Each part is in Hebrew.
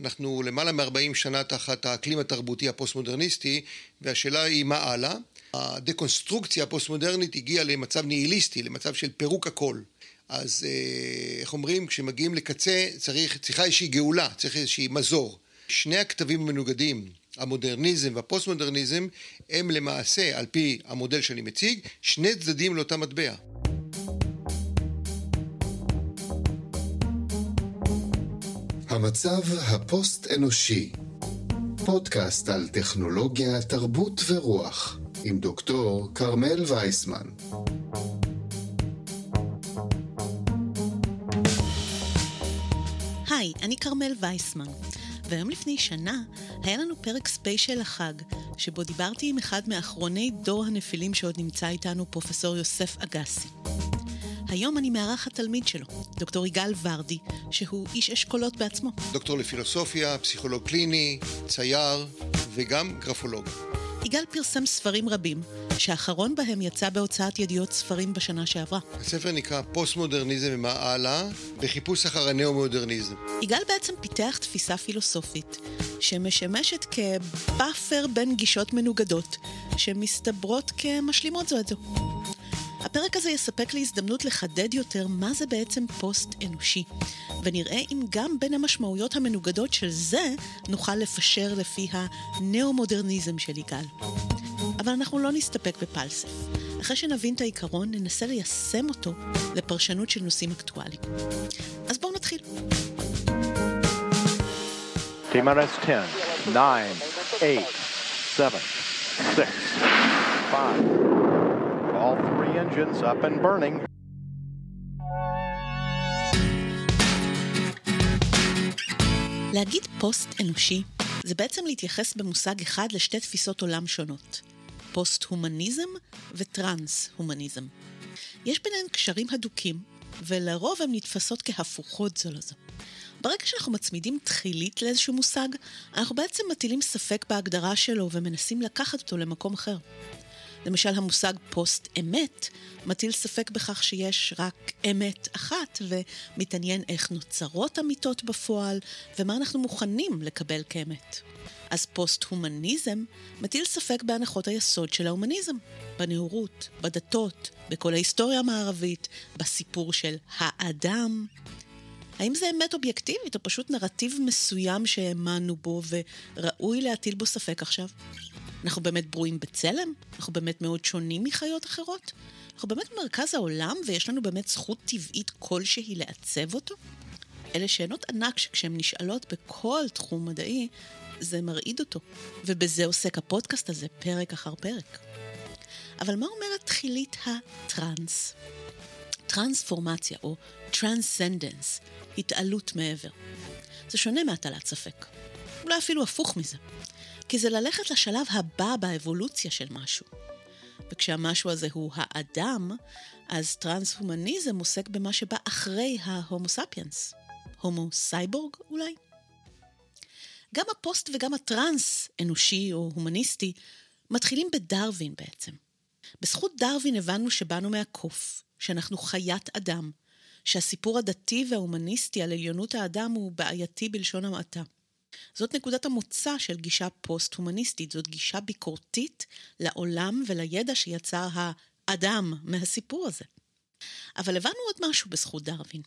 אנחנו למעלה מ-40 שנה תחת האקלים התרבותי הפוסט-מודרניסטי, והשאלה היא מה הלאה. הדקונסטרוקציה הפוסט-מודרנית הגיעה למצב ניהיליסטי, למצב של פירוק הכל. אז אה, איך אומרים, כשמגיעים לקצה צריך, צריכה איזושהי גאולה, צריך איזושהי מזור. שני הקטבים המנוגדים, המודרניזם והפוסט-מודרניזם, הם למעשה, על פי המודל שאני מציג, שני צדדים לאותה מטבע. המצב הפוסט-אנושי פודקאסט על טכנולוגיה, תרבות ורוח עם דוקטור כרמל וייסמן. היי, אני כרמל וייסמן, והיום לפני שנה היה לנו פרק ספיישל לחג, שבו דיברתי עם אחד מאחרוני דור הנפילים שעוד נמצא איתנו, פרופסור יוסף אגסי. היום אני מארחת תלמיד שלו, דוקטור יגאל ורדי, שהוא איש אשכולות בעצמו. דוקטור לפילוסופיה, פסיכולוג קליני, צייר וגם גרפולוג. יגאל פרסם ספרים רבים, שהאחרון בהם יצא בהוצאת ידיעות ספרים בשנה שעברה. הספר נקרא פוסט-מודרניזם ומה הלאה, בחיפוש אחר הנאו-מודרניזם. יגאל בעצם פיתח תפיסה פילוסופית, שמשמשת כ buffer בין גישות מנוגדות, שמסתברות כמשלימות זו את זו. הפרק הזה יספק לי הזדמנות לחדד יותר מה זה בעצם פוסט-אנושי, ונראה אם גם בין המשמעויות המנוגדות של זה נוכל לפשר לפי הנאו-מודרניזם של יגאל. אבל אנחנו לא נסתפק בפלסף. אחרי שנבין את העיקרון, ננסה ליישם אותו לפרשנות של נושאים אקטואליים. אז בואו נתחיל. T-minus 10, 9, 8, 7, 6, 5, all three engines up and burning. להגיד פוסט-אנושי זה בעצם להתייחס במושג אחד לשתי תפיסות עולם שונות, פוסט-הומניזם וטרנס-הומניזם. יש ביניהן קשרים הדוקים, ולרוב הן נתפסות כהפוכות זו לזו. ברגע שאנחנו מצמידים תחילית לאיזשהו מושג, אנחנו בעצם מטילים ספק בהגדרה שלו ומנסים לקחת אותו למקום אחר. למשל המושג פוסט אמת מטיל ספק בכך שיש רק אמת אחת ומתעניין איך נוצרות אמיתות בפועל ומה אנחנו מוכנים לקבל כאמת. אז פוסט-הומניזם מטיל ספק בהנחות היסוד של ההומניזם, בנאורות, בדתות, בכל ההיסטוריה המערבית, בסיפור של האדם. האם זה אמת אובייקטיבית או פשוט נרטיב מסוים שהאמנו בו וראוי להטיל בו ספק עכשיו? אנחנו באמת ברואים בצלם? אנחנו באמת מאוד שונים מחיות אחרות? אנחנו באמת במרכז העולם ויש לנו באמת זכות טבעית כלשהי לעצב אותו? אלה שאלות ענק שכשהן נשאלות בכל תחום מדעי, זה מרעיד אותו. ובזה עוסק הפודקאסט הזה פרק אחר פרק. אבל מה אומרת תחילית הטרנס? טרנספורמציה או טרנסנדנס, התעלות מעבר. זה שונה מהטלת ספק. אולי אפילו הפוך מזה. כי זה ללכת לשלב הבא באבולוציה של משהו. וכשהמשהו הזה הוא האדם, אז טרנס-הומניזם עוסק במה שבא אחרי ההומו ספיאנס. הומו סייבורג אולי? גם הפוסט וגם הטרנס, אנושי או הומניסטי, מתחילים בדרווין בעצם. בזכות דרווין הבנו שבאנו מהקוף, שאנחנו חיית אדם, שהסיפור הדתי וההומניסטי על עליונות האדם הוא בעייתי בלשון המעטה. זאת נקודת המוצא של גישה פוסט-הומניסטית, זאת גישה ביקורתית לעולם ולידע שיצר האדם מהסיפור הזה. אבל הבנו עוד משהו בזכות דרווין.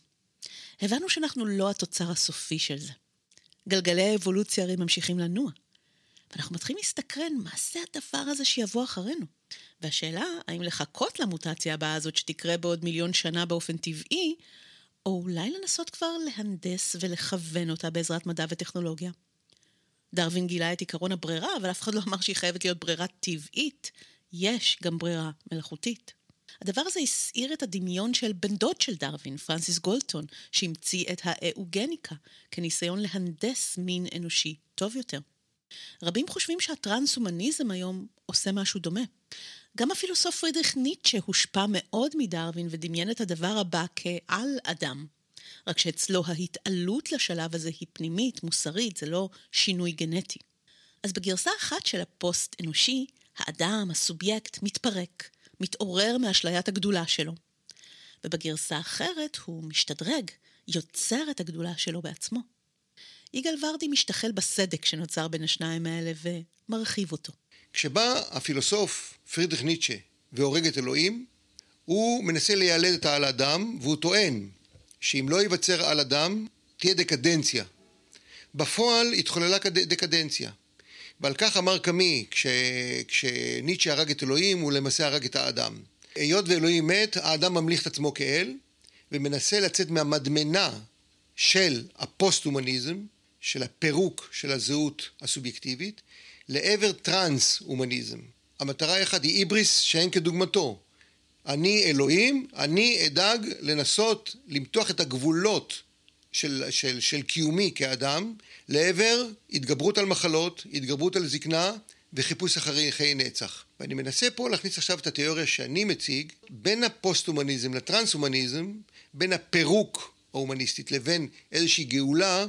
הבנו שאנחנו לא התוצר הסופי של זה. גלגלי האבולוציה הרי ממשיכים לנוע. ואנחנו מתחילים להסתקרן, מה זה הדבר הזה שיבוא אחרינו? והשאלה, האם לחכות למוטציה הבאה הזאת שתקרה בעוד מיליון שנה באופן טבעי, או אולי לנסות כבר להנדס ולכוון אותה בעזרת מדע וטכנולוגיה. דרווין גילה את עקרון הברירה, אבל אף אחד לא אמר שהיא חייבת להיות ברירה טבעית. יש גם ברירה מלאכותית. הדבר הזה הסעיר את הדמיון של בן דוד של דרווין, פרנסיס גולטון, שהמציא את האוגניקה כניסיון להנדס מין אנושי טוב יותר. רבים חושבים שהטרנס-הומניזם היום עושה משהו דומה. גם הפילוסוף פרידריך ניטשה הושפע מאוד מדרווין ודמיין את הדבר הבא כעל אדם. רק שאצלו ההתעלות לשלב הזה היא פנימית, מוסרית, זה לא שינוי גנטי. אז בגרסה אחת של הפוסט-אנושי, האדם, הסובייקט, מתפרק, מתעורר מאשליית הגדולה שלו. ובגרסה אחרת הוא משתדרג, יוצר את הגדולה שלו בעצמו. יגאל ורדי משתחל בסדק שנוצר בין השניים האלה ומרחיב אותו. כשבא הפילוסוף פרידריך ניטשה והורג את אלוהים, הוא מנסה ליילד את העל אדם, והוא טוען שאם לא ייווצר על אדם, תהיה דקדנציה. בפועל התחוללה דקדנציה. ועל כך אמר קמי, כש, כשניטשה הרג את אלוהים, הוא למעשה הרג את האדם. היות ואלוהים מת, האדם ממליך את עצמו כאל, ומנסה לצאת מהמדמנה של הפוסט-הומניזם, של הפירוק של הזהות הסובייקטיבית, לעבר טרנס-הומניזם. המטרה האחת היא היבריס שאין כדוגמתו. אני אלוהים, אני אדאג לנסות למתוח את הגבולות של, של, של קיומי כאדם לעבר התגברות על מחלות, התגברות על זקנה וחיפוש אחרי חיי נצח. ואני מנסה פה להכניס עכשיו את התיאוריה שאני מציג בין הפוסט-הומניזם לטרנס-הומניזם, בין הפירוק ההומניסטית לבין איזושהי גאולה,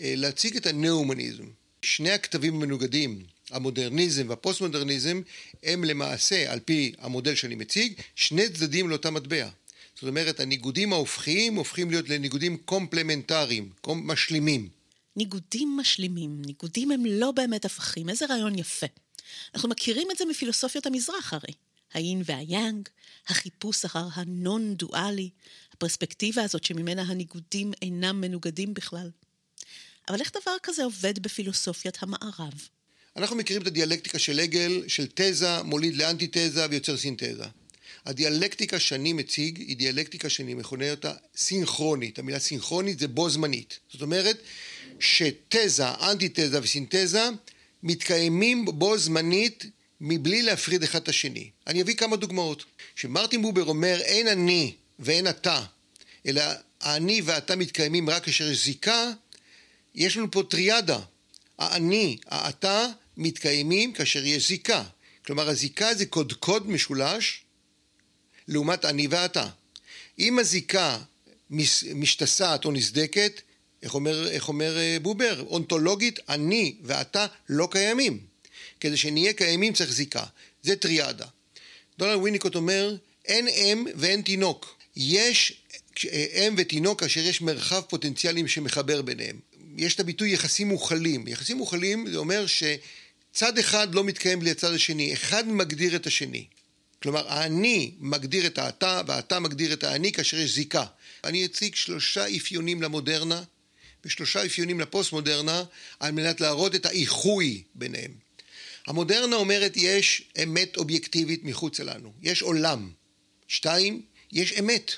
אה, להציג את הנאו-הומניזם. שני הקטבים המנוגדים, המודרניזם והפוסט-מודרניזם, הם למעשה, על פי המודל שאני מציג, שני צדדים לאותה מטבע. זאת אומרת, הניגודים ההופכיים הופכים להיות לניגודים קומפלמנטריים, משלימים. ניגודים משלימים, ניגודים הם לא באמת הפכים, איזה רעיון יפה. אנחנו מכירים את זה מפילוסופיות המזרח הרי. היין והיאנג, החיפוש אחר הנון-דואלי, הפרספקטיבה הזאת שממנה הניגודים אינם מנוגדים בכלל. אבל איך דבר כזה עובד בפילוסופיית המערב? אנחנו מכירים את הדיאלקטיקה של הגל, של תזה מוליד לאנטיתזה ויוצר סינתזה. הדיאלקטיקה שאני מציג היא דיאלקטיקה שאני מכונה אותה סינכרונית. המילה סינכרונית זה בו זמנית. זאת אומרת שתזה, אנטיתזה וסינתזה מתקיימים בו זמנית מבלי להפריד אחד את השני. אני אביא כמה דוגמאות. כשמרטין בובר אומר אין אני ואין אתה, אלא האני ואתה מתקיימים רק כאשר יש זיקה, יש לנו פה טריאדה. האני, האתה, מתקיימים כאשר יש זיקה. כלומר הזיקה זה קודקוד משולש לעומת אני ואתה. אם הזיקה משתסעת או נסדקת, איך אומר, איך אומר אה, בובר? אונתולוגית, אני ואתה לא קיימים. כדי שנהיה קיימים צריך זיקה. זה טריאדה. דונלד ויניקוט אומר, אין אם ואין תינוק. יש אם ותינוק כאשר יש מרחב פוטנציאלי שמחבר ביניהם. יש את הביטוי יחסים מוכלים. יחסים מוכלים זה אומר שצד אחד לא מתקיים בלי הצד השני, אחד מגדיר את השני. כלומר, האני מגדיר את האתה והאתה מגדיר את האני כאשר יש זיקה. אני אציג שלושה אפיונים למודרנה ושלושה אפיונים לפוסט-מודרנה על מנת להראות את האיחוי ביניהם. המודרנה אומרת יש אמת אובייקטיבית מחוץ לנו, יש עולם. שתיים, יש אמת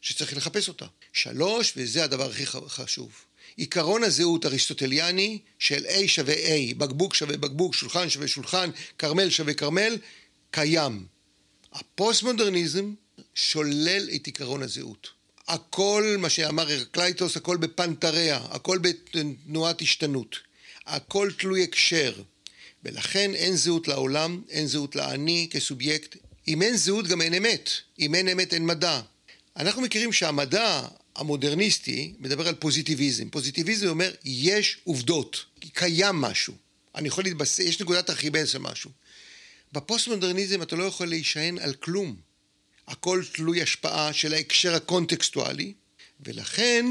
שצריך לחפש אותה. שלוש, וזה הדבר הכי חשוב, עיקרון הזהות אריסטוטליאני של A שווה A, בקבוק שווה בקבוק, שולחן שווה שולחן, כרמל שווה כרמל, קיים. הפוסט-מודרניזם שולל את עיקרון הזהות. הכל, מה שאמר הרקלייטוס, הכל בפנטה ריי, הכל בתנועת השתנות. הכל תלוי הקשר. ולכן אין זהות לעולם, אין זהות לאני כסובייקט. אם אין זהות גם אין אמת. אם אין אמת אין מדע. אנחנו מכירים שהמדע המודרניסטי מדבר על פוזיטיביזם. פוזיטיביזם אומר יש עובדות, קיים משהו. אני יכול להתבסס, יש נקודת ארכימדס של משהו. בפוסט-מודרניזם אתה לא יכול להישען על כלום. הכל תלוי השפעה של ההקשר הקונטקסטואלי, ולכן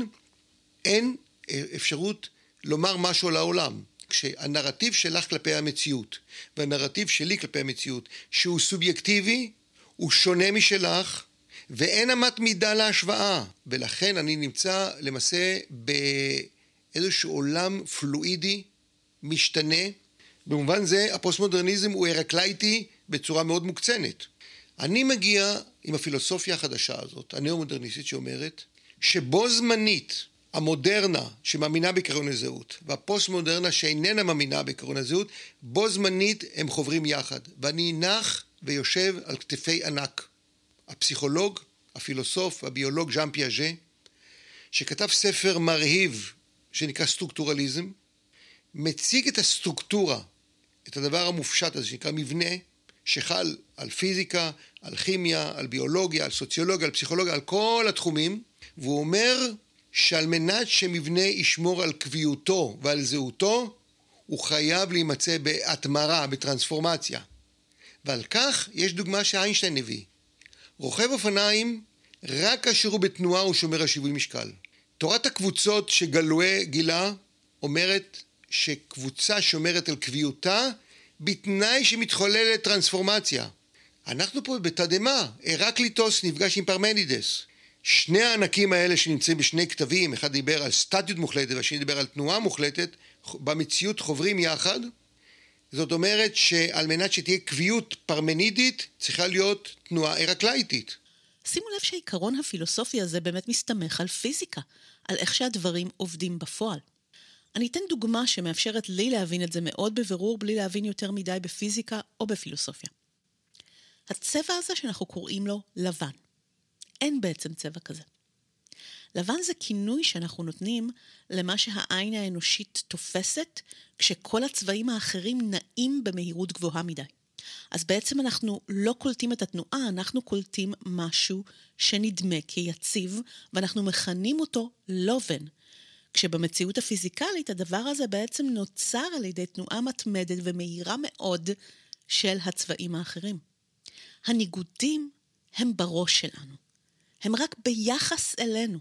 אין אה, אפשרות לומר משהו על העולם. כשהנרטיב שלך כלפי המציאות והנרטיב שלי כלפי המציאות שהוא סובייקטיבי, הוא שונה משלך ואין אמת מידה להשוואה ולכן אני נמצא למעשה באיזשהו עולם פלואידי, משתנה במובן זה הפוסט-מודרניזם הוא הרקלייטי בצורה מאוד מוקצנת. אני מגיע עם הפילוסופיה החדשה הזאת, הנאו-מודרניסטית שאומרת שבו זמנית המודרנה שמאמינה בעקרון הזהות והפוסט-מודרנה שאיננה מאמינה בעקרון הזהות, בו זמנית הם חוברים יחד ואני נח ויושב על כתפי ענק. הפסיכולוג, הפילוסוף, הביולוג ז'אן פיאז'ה שכתב ספר מרהיב שנקרא סטרוקטורליזם מציג את הסטרוקטורה את הדבר המופשט הזה שנקרא מבנה, שחל על פיזיקה, על כימיה, על ביולוגיה, על סוציולוגיה, על פסיכולוגיה, על כל התחומים, והוא אומר שעל מנת שמבנה ישמור על קביעותו ועל זהותו, הוא חייב להימצא בהתמרה, בטרנספורמציה. ועל כך יש דוגמה שאיינשטיין הביא. רוכב אופניים, רק כאשר הוא בתנועה הוא שומר על שיווי משקל. תורת הקבוצות שגלואה גילה אומרת שקבוצה שומרת על קביעותה בתנאי שמתחוללת טרנספורמציה. אנחנו פה בתדהמה, הרקליטוס נפגש עם פרמנידס. שני הענקים האלה שנמצאים בשני כתבים, אחד דיבר על סטטיות מוחלטת והשני דיבר על תנועה מוחלטת, במציאות חוברים יחד. זאת אומרת שעל מנת שתהיה קביעות פרמנידית, צריכה להיות תנועה הרקלאיטית. שימו לב שהעיקרון הפילוסופי הזה באמת מסתמך על פיזיקה, על איך שהדברים עובדים בפועל. אני אתן דוגמה שמאפשרת לי להבין את זה מאוד בבירור, בלי להבין יותר מדי בפיזיקה או בפילוסופיה. הצבע הזה שאנחנו קוראים לו לבן. אין בעצם צבע כזה. לבן זה כינוי שאנחנו נותנים למה שהעין האנושית תופסת כשכל הצבעים האחרים נעים במהירות גבוהה מדי. אז בעצם אנחנו לא קולטים את התנועה, אנחנו קולטים משהו שנדמה כיציב, ואנחנו מכנים אותו לובן. כשבמציאות הפיזיקלית הדבר הזה בעצם נוצר על ידי תנועה מתמדת ומהירה מאוד של הצבעים האחרים. הניגודים הם בראש שלנו. הם רק ביחס אלינו.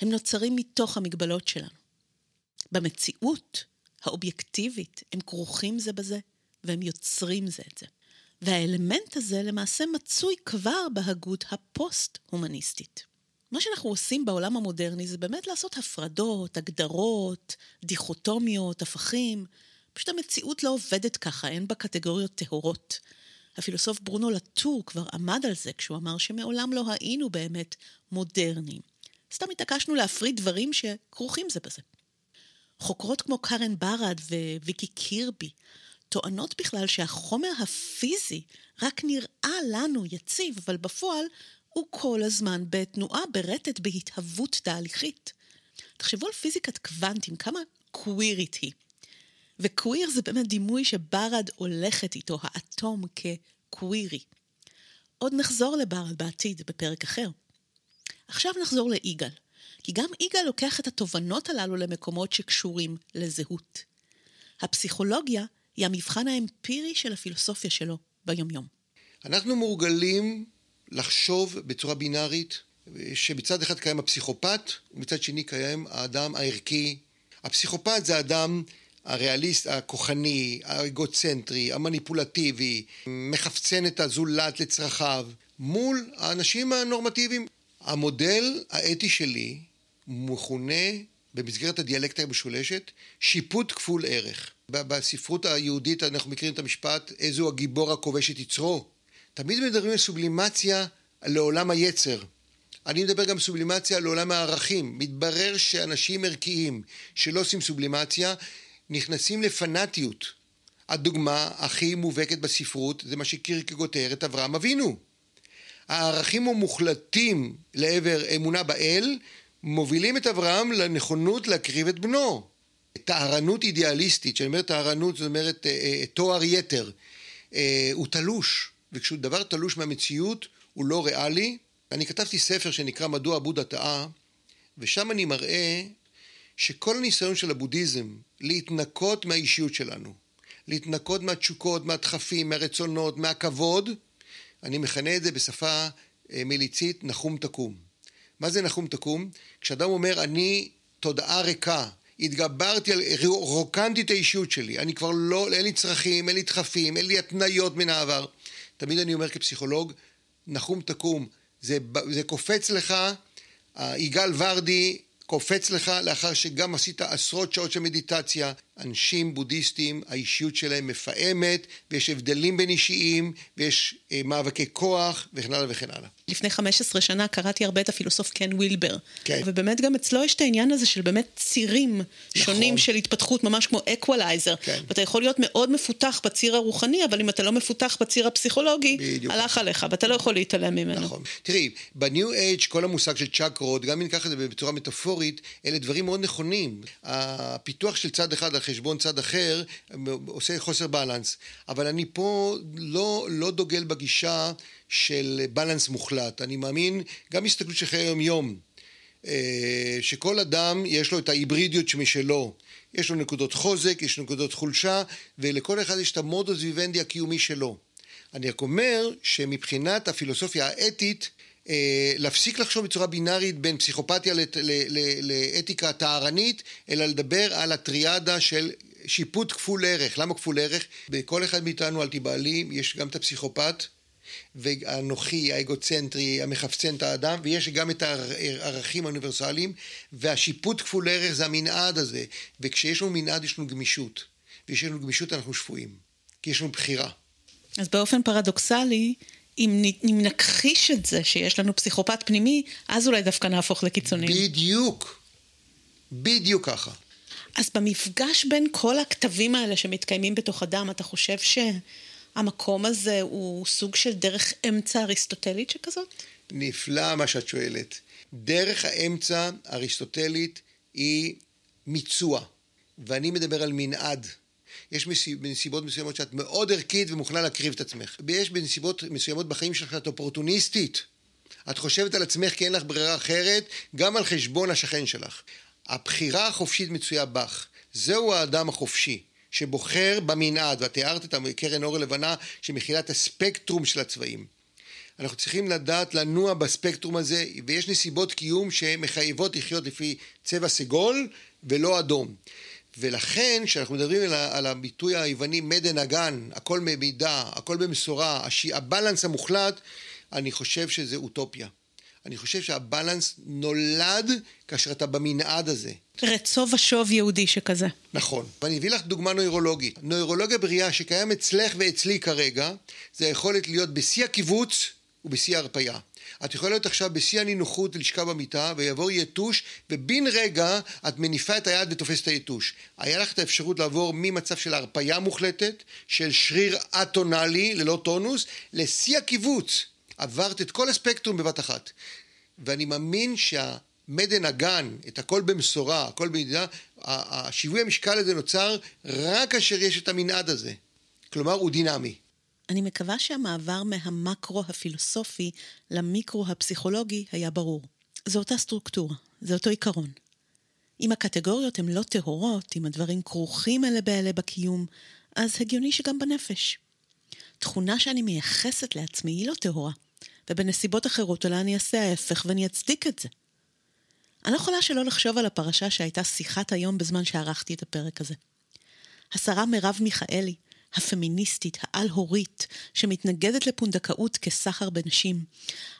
הם נוצרים מתוך המגבלות שלנו. במציאות האובייקטיבית הם כרוכים זה בזה, והם יוצרים זה את זה. והאלמנט הזה למעשה מצוי כבר בהגות הפוסט-הומניסטית. מה שאנחנו עושים בעולם המודרני זה באמת לעשות הפרדות, הגדרות, דיכוטומיות, הפכים. פשוט המציאות לא עובדת ככה, אין בה קטגוריות טהורות. הפילוסוף ברונו לטור כבר עמד על זה כשהוא אמר שמעולם לא היינו באמת מודרניים. סתם התעקשנו להפריד דברים שכרוכים זה בזה. חוקרות כמו קארן ברד וויקי קירבי טוענות בכלל שהחומר הפיזי רק נראה לנו יציב, אבל בפועל הוא כל הזמן בתנועה, ברטט, בהתהוות תהליכית. תחשבו על פיזיקת קוונטים, כמה קווירית היא. וקוויר זה באמת דימוי שברד הולכת איתו, האטום כקווירי. עוד נחזור לברד בעתיד, בפרק אחר. עכשיו נחזור ליגאל, כי גם יגאל לוקח את התובנות הללו למקומות שקשורים לזהות. הפסיכולוגיה היא המבחן האמפירי של הפילוסופיה שלו ביומיום. אנחנו מורגלים לחשוב בצורה בינארית, שבצד אחד קיים הפסיכופת, ומצד שני קיים האדם הערכי. הפסיכופת זה האדם הריאליסט, הכוחני, האגוצנטרי, המניפולטיבי, מחפצן את הזולת לצרכיו, מול האנשים הנורמטיביים. המודל האתי שלי מכונה במסגרת הדיאלקטה המשולשת שיפוט כפול ערך. בספרות היהודית אנחנו מכירים את המשפט איזו הגיבור הכובש את יצרו. תמיד מדברים על סובלימציה לעולם היצר. אני מדבר גם סובלימציה לעולם הערכים. מתברר שאנשים ערכיים שלא עושים סובלימציה נכנסים לפנאטיות. הדוגמה הכי מובהקת בספרות זה מה שקירקגו תיאר את אברהם אבינו. הערכים המוחלטים לעבר אמונה באל מובילים את אברהם לנכונות להקריב את בנו. טהרנות אידיאליסטית, כשאני אומר טהרנות זאת אומרת אה, אה, תואר יתר, אה, הוא תלוש, וכשהוא דבר תלוש מהמציאות הוא לא ריאלי. אני כתבתי ספר שנקרא מדוע בודה טעה, ושם אני מראה שכל הניסיון של הבודהיזם להתנקות מהאישיות שלנו, להתנקות מהתשוקות, מהדחפים, מהרצונות, מהכבוד, אני מכנה את זה בשפה מיליצית נחום תקום. מה זה נחום תקום? כשאדם אומר אני תודעה ריקה, התגברתי על, רוקנתי את האישיות שלי, אני כבר לא, אין לי צרכים, אין לי דחפים, אין לי התניות מן העבר. תמיד אני אומר כפסיכולוג, נחום תקום, זה, זה קופץ לך, יגאל ורדי קופץ לך לאחר שגם עשית עשרות שעות של מדיטציה. אנשים בודהיסטים, האישיות שלהם מפעמת, ויש הבדלים בין אישיים, ויש אה, מאבקי כוח, וכן הלאה וכן הלאה. לפני 15 שנה קראתי הרבה את הפילוסוף קן ווילבר. כן. ובאמת גם אצלו יש את העניין הזה של באמת צירים נכון. שונים של התפתחות, ממש כמו אקוולייזר. כן. ואתה יכול להיות מאוד מפותח בציר הרוחני, אבל אם אתה לא מפותח בציר הפסיכולוגי, בדיוק. הלך עליך, ואתה לא יכול להתעלם ממנו. נכון. תראי, בניו אייג' כל המושג של צ'קרות, גם אם ניקח את זה בצורה מטאפורית, אלה דברים מאוד נכונים. הפיתוח של צד אחד חשבון צד אחר עושה חוסר בלנס. אבל אני פה לא, לא דוגל בגישה של בלנס מוחלט. אני מאמין, גם הסתכלות של חיי היום-יום, אה, שכל אדם יש לו את ההיברידיות משלו. יש לו נקודות חוזק, יש נקודות חולשה, ולכל אחד יש את המודוס ויבנדי הקיומי שלו. אני רק אומר שמבחינת הפילוסופיה האתית, להפסיק לחשוב בצורה בינארית בין פסיכופתיה לת- ל- ל- לאתיקה טהרנית, אלא לדבר על הטריאדה של שיפוט כפול ערך. למה כפול ערך? בכל אחד מאיתנו, אל תיבהלי, יש גם את הפסיכופת, והאנוכי, האגוצנטרי, המחפצן את האדם, ויש גם את הערכים האוניברסליים, והשיפוט כפול ערך זה המנעד הזה. וכשיש לנו מנעד יש לנו גמישות, ויש לנו גמישות אנחנו שפויים, כי יש לנו בחירה. אז באופן פרדוקסלי, אם, אם נכחיש את זה שיש לנו פסיכופת פנימי, אז אולי דווקא נהפוך לקיצונים. בדיוק. בדיוק ככה. אז במפגש בין כל הכתבים האלה שמתקיימים בתוך אדם, אתה חושב שהמקום הזה הוא סוג של דרך אמצע אריסטוטלית שכזאת? נפלא מה שאת שואלת. דרך האמצע האריסטוטלית היא מיצוע, ואני מדבר על מנעד. יש בנסיבות מסוימות שאת מאוד ערכית ומוכנה להקריב את עצמך. ויש בנסיבות מסוימות בחיים שלך שאת אופורטוניסטית. את חושבת על עצמך כי אין לך ברירה אחרת, גם על חשבון השכן שלך. הבחירה החופשית מצויה בך. זהו האדם החופשי, שבוחר במנעד, ואת תיארת את קרן אור הלבנה שמכילה את הספקטרום של הצבעים. אנחנו צריכים לדעת לנוע בספקטרום הזה, ויש נסיבות קיום שמחייבות לחיות לפי צבע סגול ולא אדום. ולכן, כשאנחנו מדברים על, על הביטוי היווני מדה נגן, הכל במידה, הכל במשורה, הש... הבלנס המוחלט, אני חושב שזה אוטופיה. אני חושב שהבלנס נולד כאשר אתה במנעד הזה. רצו ושוב יהודי שכזה. נכון. ואני אביא לך דוגמה נוירולוגית. נוירולוגיה בריאה שקיים אצלך ואצלי כרגע, זה היכולת להיות בשיא הקיבוץ ובשיא ההרפייה. את יכולה להיות עכשיו בשיא הנינוחות לשכב במיטה ויעבור יתוש ובן רגע את מניפה את היד ותופסת את היתוש. היה לך את האפשרות לעבור ממצב של הרפייה מוחלטת, של שריר א-טונאלי ללא טונוס, לשיא הקיבוץ. עברת את כל הספקטרום בבת אחת. ואני מאמין שהמדה נגן, את הכל במשורה, הכל במדינה, השיווי המשקל הזה נוצר רק כאשר יש את המנעד הזה. כלומר, הוא דינמי. אני מקווה שהמעבר מהמקרו הפילוסופי למיקרו הפסיכולוגי היה ברור. זו אותה סטרוקטורה, זה אותו עיקרון. אם הקטגוריות הן לא טהורות, אם הדברים כרוכים אלה באלה בקיום, אז הגיוני שגם בנפש. תכונה שאני מייחסת לעצמי היא לא טהורה, ובנסיבות אחרות אולי אני אעשה ההפך ואני אצדיק את זה. אני לא יכולה שלא לחשוב על הפרשה שהייתה שיחת היום בזמן שערכתי את הפרק הזה. השרה מרב מיכאלי, הפמיניסטית, העל-הורית, שמתנגדת לפונדקאות כסחר בנשים,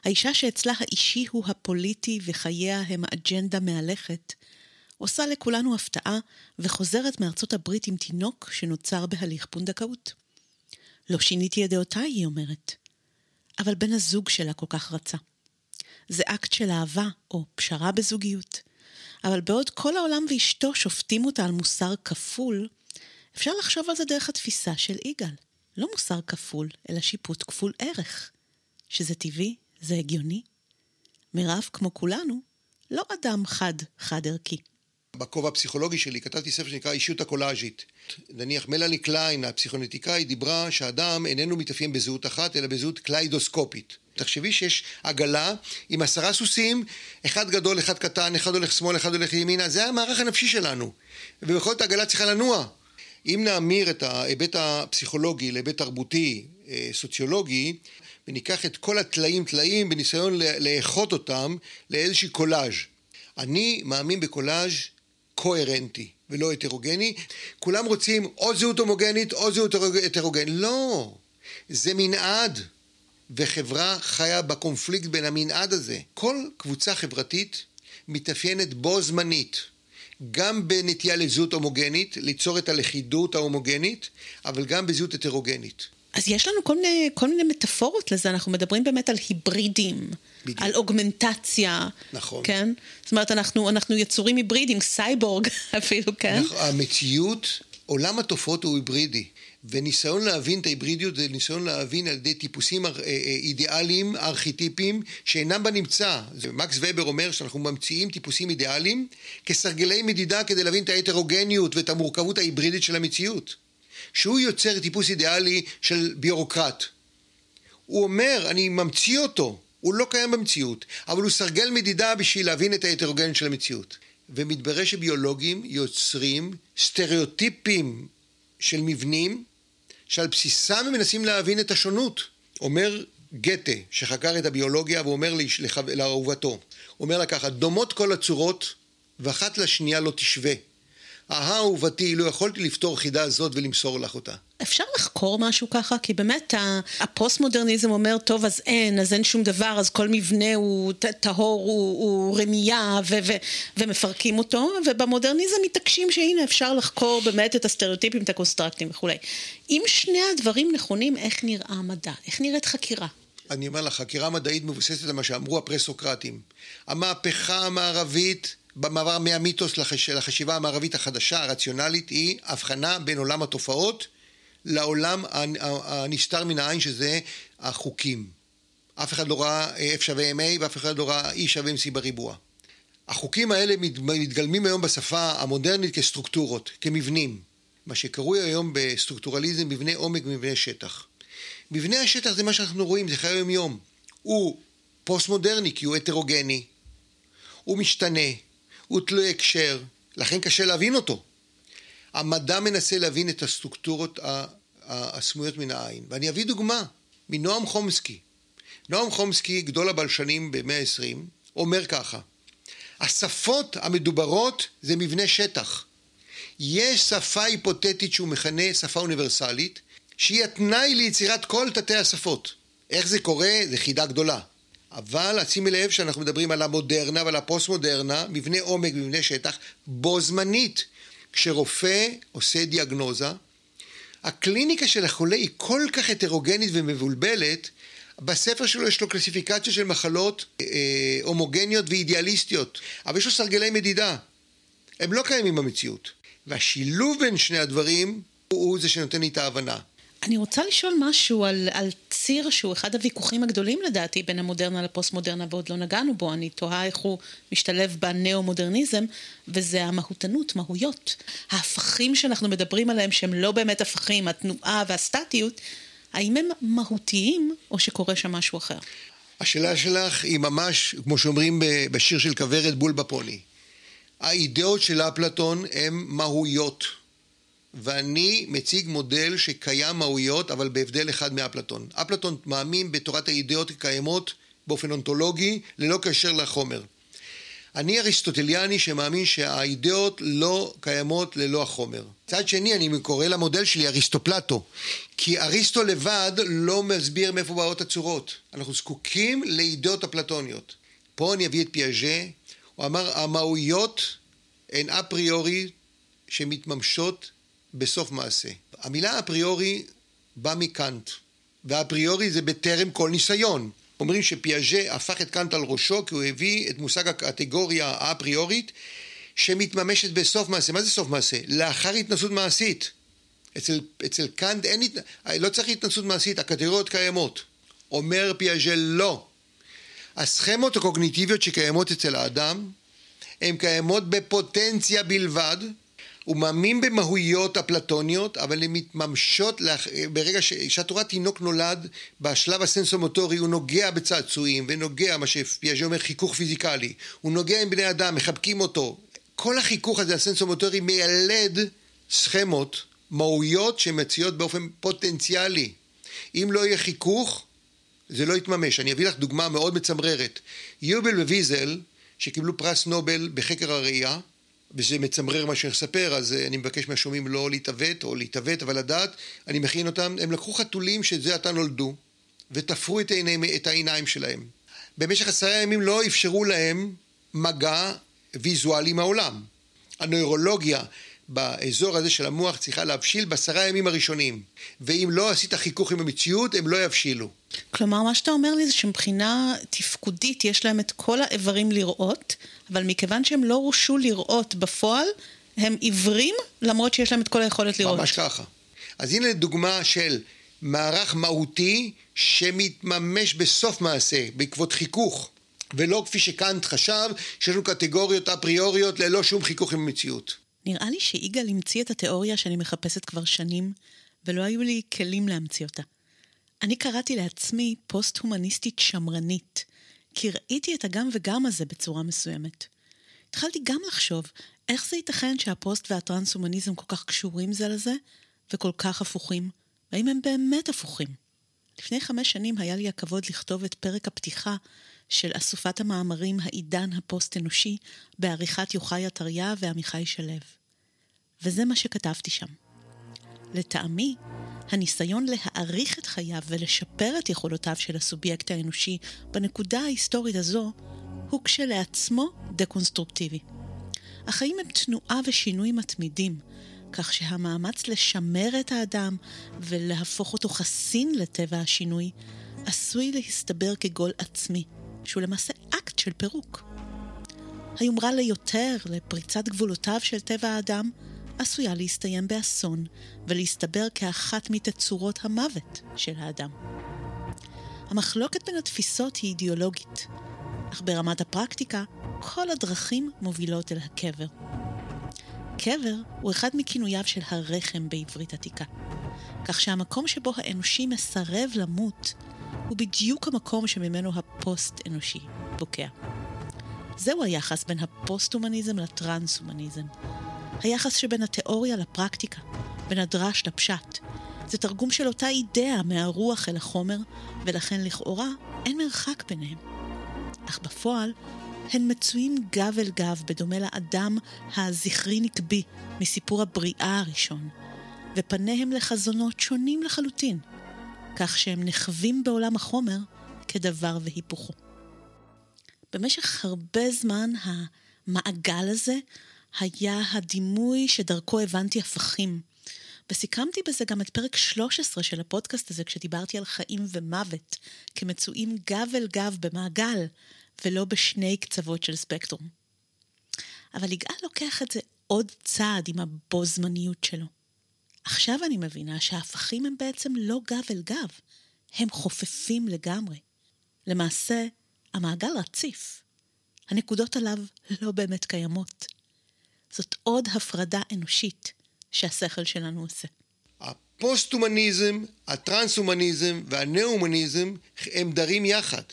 האישה שאצלה האישי הוא הפוליטי וחייה הם האג'נדה מהלכת, עושה לכולנו הפתעה וחוזרת מארצות הברית עם תינוק שנוצר בהליך פונדקאות. לא שיניתי את דעותיי, היא אומרת. אבל בן הזוג שלה כל כך רצה. זה אקט של אהבה או פשרה בזוגיות. אבל בעוד כל העולם ואשתו שופטים אותה על מוסר כפול, אפשר לחשוב על זה דרך התפיסה של יגאל. לא מוסר כפול, אלא שיפוט כפול ערך. שזה טבעי, זה הגיוני. מירב, כמו כולנו, לא אדם חד, חד ערכי. בכובע הפסיכולוגי שלי כתבתי ספר שנקרא אישיות הקולאז'ית. נניח מלאני קליין, הפסיכונטיקאית, דיברה שאדם איננו מתאפיין בזהות אחת, אלא בזהות קליידוסקופית. תחשבי שיש עגלה עם עשרה סוסים, אחד גדול, אחד קטן, אחד הולך שמאל, אחד הולך ימינה, זה המערך הנפשי שלנו. ובכל זאת העגלה צריכה לנוע. אם נאמיר את ההיבט הפסיכולוגי להיבט תרבותי, אה, סוציולוגי, וניקח את כל הטלאים טלאים בניסיון לאחות אותם לאיזשהו קולאז'. אני מאמין בקולאז' קוהרנטי ולא הטרוגני. כולם רוצים או זהות הומוגנית או זהות הטרוגנית. לא, זה מנעד. וחברה חיה בקונפליקט בין המנעד הזה. כל קבוצה חברתית מתאפיינת בו זמנית. גם בנטייה לזהות הומוגנית, ליצור את הלכידות ההומוגנית, אבל גם בזהות הטרוגנית. אז יש לנו כל מיני, כל מיני מטאפורות לזה, אנחנו מדברים באמת על היברידים, בדיוק. על אוגמנטציה. נכון. כן? זאת אומרת, אנחנו, אנחנו יצורים היברידים, סייבורג אפילו, כן? נכון, המציאות, עולם התופעות הוא היברידי. וניסיון להבין את ההיברידיות זה ניסיון להבין על ידי טיפוסים אידיאליים, ארכיטיפיים, שאינם בנמצא. מקס ובר אומר שאנחנו ממציאים טיפוסים אידיאליים כסרגלי מדידה כדי להבין את ההטרוגניות ואת המורכבות ההיברידית של המציאות. שהוא יוצר טיפוס אידיאלי של ביורוקרט. הוא אומר, אני ממציא אותו, הוא לא קיים במציאות, אבל הוא סרגל מדידה בשביל להבין את ההטרוגניות של המציאות. ומתברר שביולוגים יוצרים סטריאוטיפים של מבנים שעל בסיסם הם מנסים להבין את השונות. אומר גתה, שחקר את הביולוגיה, והוא אומר לאהובתו, אומר לה ככה, דומות כל הצורות, ואחת לשנייה לא תשווה. אהה אהובתי, לא יכולתי לפתור חידה זאת ולמסור לך אותה. אפשר לחקור משהו ככה? כי באמת הפוסט-מודרניזם אומר, טוב, אז אין, אז אין שום דבר, אז כל מבנה הוא טהור, הוא, הוא רמייה, ו- ו- ומפרקים אותו, ובמודרניזם מתעקשים שהנה אפשר לחקור באמת את הסטריאוטיפים, את הקונסטרקטים וכולי. אם שני הדברים נכונים, איך נראה המדע? איך נראית חקירה? אני אומר לך, חקירה מדעית מבוססת על מה שאמרו הפרסוקרטים. המהפכה המערבית במעבר מהמיתוס לחש... לחשיבה המערבית החדשה, הרציונלית, היא הבחנה בין עולם התופעות לעולם הנסתר מן העין, שזה החוקים. אף אחד לא ראה F שווה MA ואף אחד לא ראה E שווה MC בריבוע. החוקים האלה מתגלמים היום בשפה המודרנית כסטרוקטורות, כמבנים. מה שקרוי היום בסטרוקטורליזם מבנה עומק ומבנה שטח. מבנה השטח זה מה שאנחנו רואים, זה חיי היום יום. הוא פוסט מודרני כי הוא הטרוגני, הוא משתנה, הוא תלוי הקשר, לכן קשה להבין אותו. המדע מנסה להבין את הסטרוקטורות הסמויות מן העין. ואני אביא דוגמה מנועם חומסקי. נועם חומסקי, גדול הבלשנים במאה ה-20, אומר ככה: השפות המדוברות זה מבנה שטח. יש שפה היפותטית שהוא מכנה שפה אוניברסלית, שהיא התנאי ליצירת כל תתי השפות. איך זה קורה? זה חידה גדולה. אבל שימי לב שאנחנו מדברים על המודרנה ועל הפוסט-מודרנה, מבנה עומק ומבנה שטח, בו זמנית. כשרופא עושה דיאגנוזה, הקליניקה של החולה היא כל כך הטרוגנית ומבולבלת, בספר שלו יש לו קלסיפיקציה של מחלות אה, הומוגניות ואידיאליסטיות, אבל יש לו סרגלי מדידה. הם לא קיימים במציאות. והשילוב בין שני הדברים הוא זה שנותן לי את ההבנה. אני רוצה לשאול משהו על, על ציר שהוא אחד הוויכוחים הגדולים לדעתי בין המודרנה לפוסט-מודרנה ועוד לא נגענו בו, אני תוהה איך הוא משתלב בנאו-מודרניזם, וזה המהותנות, מהויות. ההפכים שאנחנו מדברים עליהם שהם לא באמת הפכים, התנועה והסטטיות, האם הם מהותיים או שקורה שם משהו אחר? השאלה שלך היא ממש, כמו שאומרים בשיר של כוורת, בול בפוני. האידאות של אפלטון הן מהויות. ואני מציג מודל שקיים מהויות, אבל בהבדל אחד מאפלטון. אפלטון מאמין בתורת האידאות הקיימות באופן אונתולוגי, ללא קשר לחומר. אני אריסטוטליאני שמאמין שהאידאות לא קיימות ללא החומר. מצד שני, אני קורא למודל שלי אריסטופלטו, כי אריסטו לבד לא מסביר מאיפה באות הצורות. אנחנו זקוקים לאידאות אפלטוניות. פה אני אביא את פיאז'ה, הוא אמר, המהויות הן אפריורי שמתממשות בסוף מעשה. המילה אפריורי באה מקאנט, והאפריורי זה בטרם כל ניסיון. אומרים שפיאז'ה הפך את קאנט על ראשו כי הוא הביא את מושג הקטגוריה האפריורית שמתממשת בסוף מעשה. מה זה סוף מעשה? לאחר התנסות מעשית. אצל, אצל קאנט אין, לא צריך התנסות מעשית, הקטגוריות קיימות. אומר פיאז'ה לא. הסכמות הקוגניטיביות שקיימות אצל האדם הן קיימות בפוטנציה בלבד הוא מאמין במהויות אפלטוניות, אבל הן מתממשות לאח... ברגע ש... שהתורת תינוק נולד, בשלב הסנסומוטורי הוא נוגע בצעצועים, ונוגע, מה שפיאז'ה אומר, חיכוך פיזיקלי. הוא נוגע עם בני אדם, מחבקים אותו. כל החיכוך הזה, הסנסומוטורי, מיילד סכמות, מהויות שמציעות באופן פוטנציאלי. אם לא יהיה חיכוך, זה לא יתממש. אני אביא לך דוגמה מאוד מצמררת. יובל וויזל, שקיבלו פרס נובל בחקר הראייה, וזה מצמרר מה שאני אספר, אז אה, אני מבקש מהשומעים לא להתעוות או להתעוות, אבל לדעת, אני מכין אותם, הם לקחו חתולים שזה עתה נולדו, ותפרו את, העיני, את העיניים שלהם. במשך עשרה ימים לא אפשרו להם מגע ויזואלי עם העולם. הנוירולוגיה באזור הזה של המוח צריכה להבשיל בעשרה הימים הראשונים, ואם לא עשית חיכוך עם המציאות, הם לא יבשילו. כלומר, מה שאתה אומר לי זה שמבחינה תפקודית יש להם את כל האיברים לראות, אבל מכיוון שהם לא הורשו לראות בפועל, הם עיוורים למרות שיש להם את כל היכולת לראות. ממש ככה. אז הנה דוגמה של מערך מהותי שמתממש בסוף מעשה, בעקבות חיכוך. ולא כפי שקאנט חשב, שיש לנו קטגוריות אפריוריות ללא שום חיכוך עם המציאות. נראה לי שיגאל המציא את התיאוריה שאני מחפשת כבר שנים, ולא היו לי כלים להמציא אותה. אני קראתי לעצמי פוסט-הומניסטית שמרנית, כי ראיתי את הגם וגם הזה בצורה מסוימת. התחלתי גם לחשוב איך זה ייתכן שהפוסט והטרנס-הומניזם כל כך קשורים זה לזה, וכל כך הפוכים, והאם הם באמת הפוכים. לפני חמש שנים היה לי הכבוד לכתוב את פרק הפתיחה של אסופת המאמרים העידן הפוסט-אנושי בעריכת יוחאי עטריה ועמיחי שלו. וזה מה שכתבתי שם. לטעמי, הניסיון להאריך את חייו ולשפר את יכולותיו של הסובייקט האנושי בנקודה ההיסטורית הזו, הוא כשלעצמו דקונסטרוקטיבי. החיים הם תנועה ושינוי מתמידים, כך שהמאמץ לשמר את האדם ולהפוך אותו חסין לטבע השינוי, עשוי להסתבר כגול עצמי, שהוא למעשה אקט של פירוק. היומרה ליותר, לפריצת גבולותיו של טבע האדם, עשויה להסתיים באסון ולהסתבר כאחת מתצורות המוות של האדם. המחלוקת בין התפיסות היא אידיאולוגית, אך ברמת הפרקטיקה, כל הדרכים מובילות אל הקבר. קבר הוא אחד מכינוייו של הרחם בעברית עתיקה, כך שהמקום שבו האנושי מסרב למות הוא בדיוק המקום שממנו הפוסט-אנושי בוקע. זהו היחס בין הפוסט-הומניזם לטרנס-הומניזם. היחס שבין התיאוריה לפרקטיקה, בין הדרש לפשט. זה תרגום של אותה אידאה מהרוח אל החומר, ולכן לכאורה אין מרחק ביניהם. אך בפועל, הן מצויים גב אל גב בדומה לאדם הזכרי נקבי מסיפור הבריאה הראשון, ופניהם לחזונות שונים לחלוטין, כך שהם נחווים בעולם החומר כדבר והיפוכו. במשך הרבה זמן המעגל הזה היה הדימוי שדרכו הבנתי הפכים. וסיכמתי בזה גם את פרק 13 של הפודקאסט הזה, כשדיברתי על חיים ומוות, כמצויים גב אל גב במעגל, ולא בשני קצוות של ספקטרום. אבל יגאל לוקח את זה עוד צעד עם הבו זמניות שלו. עכשיו אני מבינה שההפכים הם בעצם לא גב אל גב, הם חופפים לגמרי. למעשה, המעגל רציף. הנקודות עליו לא באמת קיימות. זאת עוד הפרדה אנושית שהשכל שלנו עושה. הפוסט-הומניזם, הטרנס-הומניזם והנאו-הומניזם הם דרים יחד.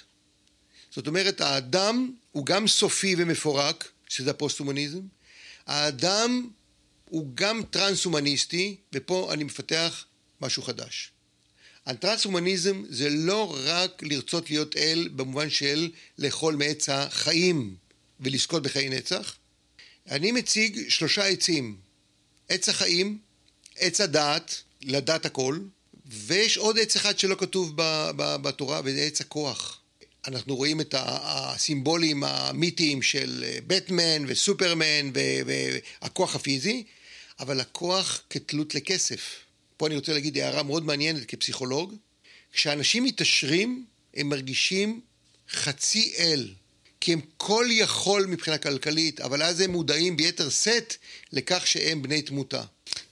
זאת אומרת, האדם הוא גם סופי ומפורק, שזה הפוסט-הומניזם, האדם הוא גם טרנס-הומניסטי, ופה אני מפתח משהו חדש. הטרנס-הומניזם זה לא רק לרצות להיות אל במובן של לאכול מעץ החיים ולזכות בחיי נצח, אני מציג שלושה עצים, עץ החיים, עץ הדעת, לדעת הכל, ויש עוד עץ אחד שלא כתוב בתורה, וזה עץ הכוח. אנחנו רואים את הסימבולים המיתיים של בטמן וסופרמן והכוח הפיזי, אבל הכוח כתלות לכסף. פה אני רוצה להגיד הערה מאוד מעניינת כפסיכולוג. כשאנשים מתעשרים, הם מרגישים חצי אל. כי הם כל יכול מבחינה כלכלית, אבל אז הם מודעים ביתר שאת לכך שהם בני תמותה.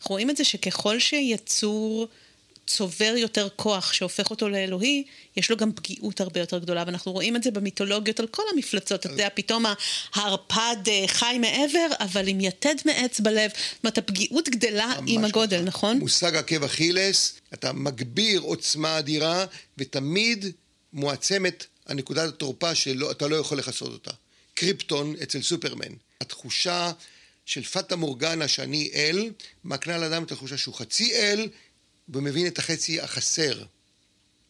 רואים את זה שככל שיצור צובר יותר כוח שהופך אותו לאלוהי, יש לו גם פגיעות הרבה יותר גדולה, ואנחנו רואים את זה במיתולוגיות על כל המפלצות. אתה יודע, פתאום הערפד אה, חי מעבר, אבל עם יתד מעץ בלב. זאת אומרת, הפגיעות גדלה עם הגודל, נכון? מושג עקב אכילס, אתה מגביר עוצמה אדירה, ותמיד מועצמת הנקודת התורפה שאתה לא יכול לכסות אותה. קריפטון אצל סופרמן. התחושה של פטה מורגנה שאני אל, מקנה לאדם את התחושה שהוא חצי אל, ומבין את החצי החסר.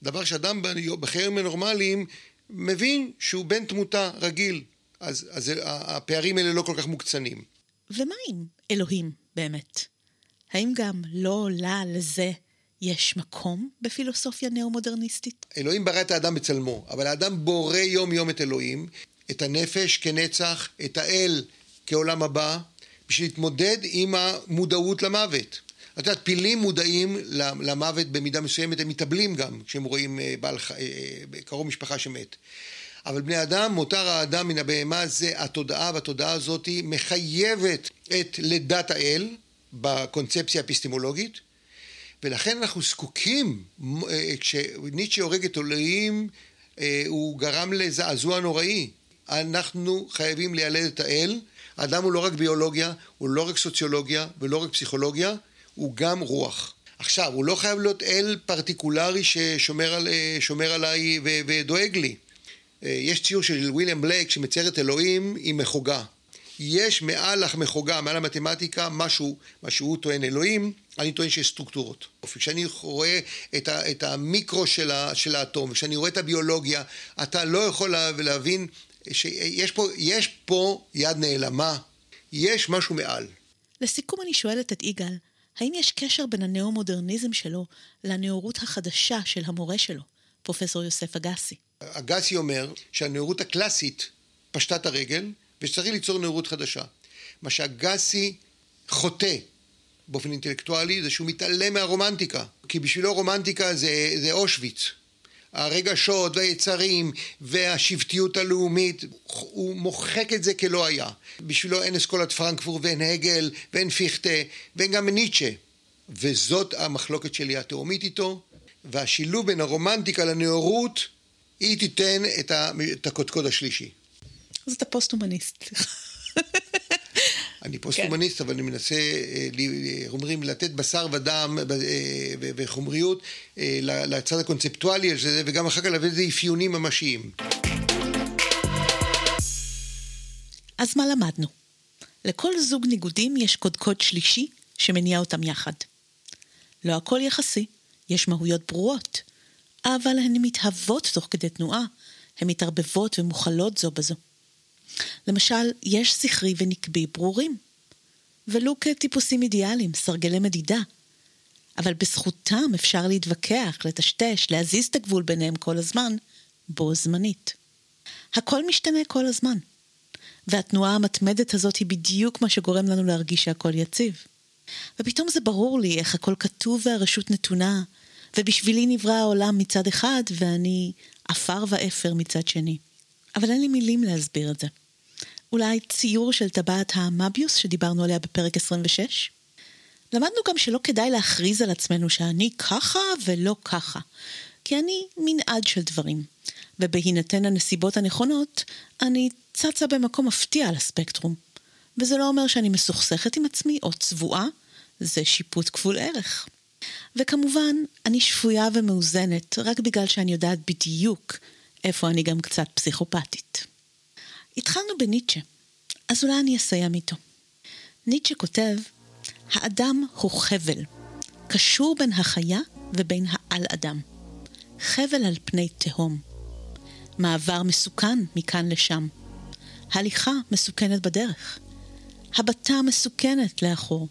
דבר שאדם בחיים הנורמליים מבין שהוא בן תמותה רגיל. אז, אז הפערים האלה לא כל כך מוקצנים. ומה עם אלוהים באמת? האם גם לא עולה לזה יש מקום בפילוסופיה נאו-מודרניסטית? אלוהים ברא את האדם בצלמו, אבל האדם בורא יום-יום את אלוהים, את הנפש כנצח, את האל כעולם הבא, בשביל להתמודד עם המודעות למוות. את יודעת, פילים מודעים למוות במידה מסוימת, הם מתאבלים גם כשהם רואים אה, בעל, אה, אה, קרוב משפחה שמת. אבל בני אדם, מותר האדם מן הבהמה זה התודעה, והתודעה הזאת מחייבת את לידת האל בקונספציה האפיסטמולוגית, ולכן אנחנו זקוקים, כשניטשה הורג את אלוהים, הוא גרם לזעזוע נוראי. אנחנו חייבים ליילד את האל. האדם הוא לא רק ביולוגיה, הוא לא רק סוציולוגיה ולא רק פסיכולוגיה, הוא גם רוח. עכשיו, הוא לא חייב להיות אל פרטיקולרי ששומר על, אה, עליי ודואג לי. יש ציור של וויליאם בלייק שמצייר את אלוהים עם מחוגה. יש מעל המחוגה, מעל המתמטיקה, משהו, מה שהוא טוען אלוהים, אני טוען שיש סטרוקטורות. כשאני רואה את, ה, את המיקרו של, ה, של האטום, כשאני רואה את הביולוגיה, אתה לא יכול לה, להבין שיש פה, יש פה יד נעלמה, יש משהו מעל. לסיכום אני שואלת את יגאל, האם יש קשר בין הנאו-מודרניזם שלו לנאורות החדשה של המורה שלו, פרופסור יוסף אגסי? אגסי אומר שהנאורות הקלאסית פשטה את הרגל, ושצריך ליצור נאורות חדשה. מה שאגסי חוטא באופן אינטלקטואלי זה שהוא מתעלם מהרומנטיקה, כי בשבילו רומנטיקה זה, זה אושוויץ. הרגשות והיצרים והשבטיות הלאומית, הוא מוחק את זה כלא היה. בשבילו אין אסכולת פרנקפורט ואין הגל ואין פיכטה ואין גם ניטשה. וזאת המחלוקת שלי התהומית איתו, והשילוב בין הרומנטיקה לנאורות, היא תיתן את הקודקוד השלישי. אז אתה פוסט-הומניסט, סליחה. אני פוסט-הומניסט, כן. אבל אני מנסה, אה, אומרים, לתת בשר ודם אה, וחומריות אה, לצד הקונספטואלי הזה, וגם אחר כך להביא לזה אפיונים ממשיים. אז מה למדנו? לכל זוג ניגודים יש קודקוד שלישי שמניע אותם יחד. לא הכל יחסי, יש מהויות ברורות, אבל הן מתהוות תוך כדי תנועה, הן מתערבבות ומוכלות זו בזו. למשל, יש זכרי ונקבי ברורים, ולו כטיפוסים אידיאליים, סרגלי מדידה. אבל בזכותם אפשר להתווכח, לטשטש, להזיז את הגבול ביניהם כל הזמן, בו זמנית. הכל משתנה כל הזמן, והתנועה המתמדת הזאת היא בדיוק מה שגורם לנו להרגיש שהכל יציב. ופתאום זה ברור לי איך הכל כתוב והרשות נתונה, ובשבילי נברא העולם מצד אחד, ואני עפר ואפר מצד שני. אבל אין לי מילים להסביר את זה. אולי ציור של טבעת המביוס שדיברנו עליה בפרק 26? למדנו גם שלא כדאי להכריז על עצמנו שאני ככה ולא ככה, כי אני מנעד של דברים, ובהינתן הנסיבות הנכונות, אני צצה במקום מפתיע על הספקטרום. וזה לא אומר שאני מסוכסכת עם עצמי או צבועה, זה שיפוט כפול ערך. וכמובן, אני שפויה ומאוזנת רק בגלל שאני יודעת בדיוק איפה אני גם קצת פסיכופתית. התחלנו בניטשה, אז אולי אני אסיים איתו. ניטשה כותב, האדם הוא חבל, קשור בין החיה ובין העל-אדם. חבל על פני תהום. מעבר מסוכן מכאן לשם. הליכה מסוכנת בדרך. הבטה מסוכנת לאחור.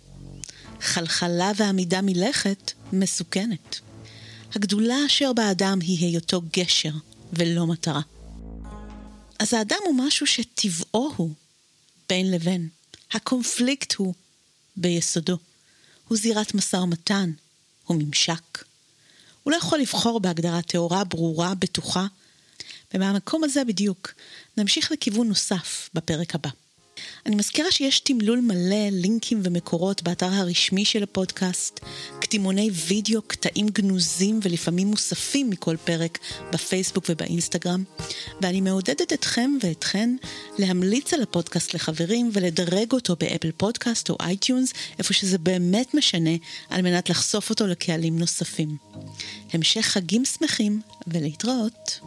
חלחלה ועמידה מלכת מסוכנת. הגדולה אשר באדם היא היותו גשר ולא מטרה. אז האדם הוא משהו שטבעו הוא בין לבין. הקונפליקט הוא ביסודו. הוא זירת משא ומתן, הוא ממשק. הוא לא יכול לבחור בהגדרה טהורה, ברורה, בטוחה. ומהמקום הזה בדיוק נמשיך לכיוון נוסף בפרק הבא. אני מזכירה שיש תמלול מלא, לינקים ומקורות באתר הרשמי של הפודקאסט, קטימוני וידאו, קטעים גנוזים ולפעמים מוספים מכל פרק בפייסבוק ובאינסטגרם, ואני מעודדת אתכם ואתכן להמליץ על הפודקאסט לחברים ולדרג אותו ב Apple Podcast או iTunes, איפה שזה באמת משנה, על מנת לחשוף אותו לקהלים נוספים. המשך חגים שמחים ולהתראות.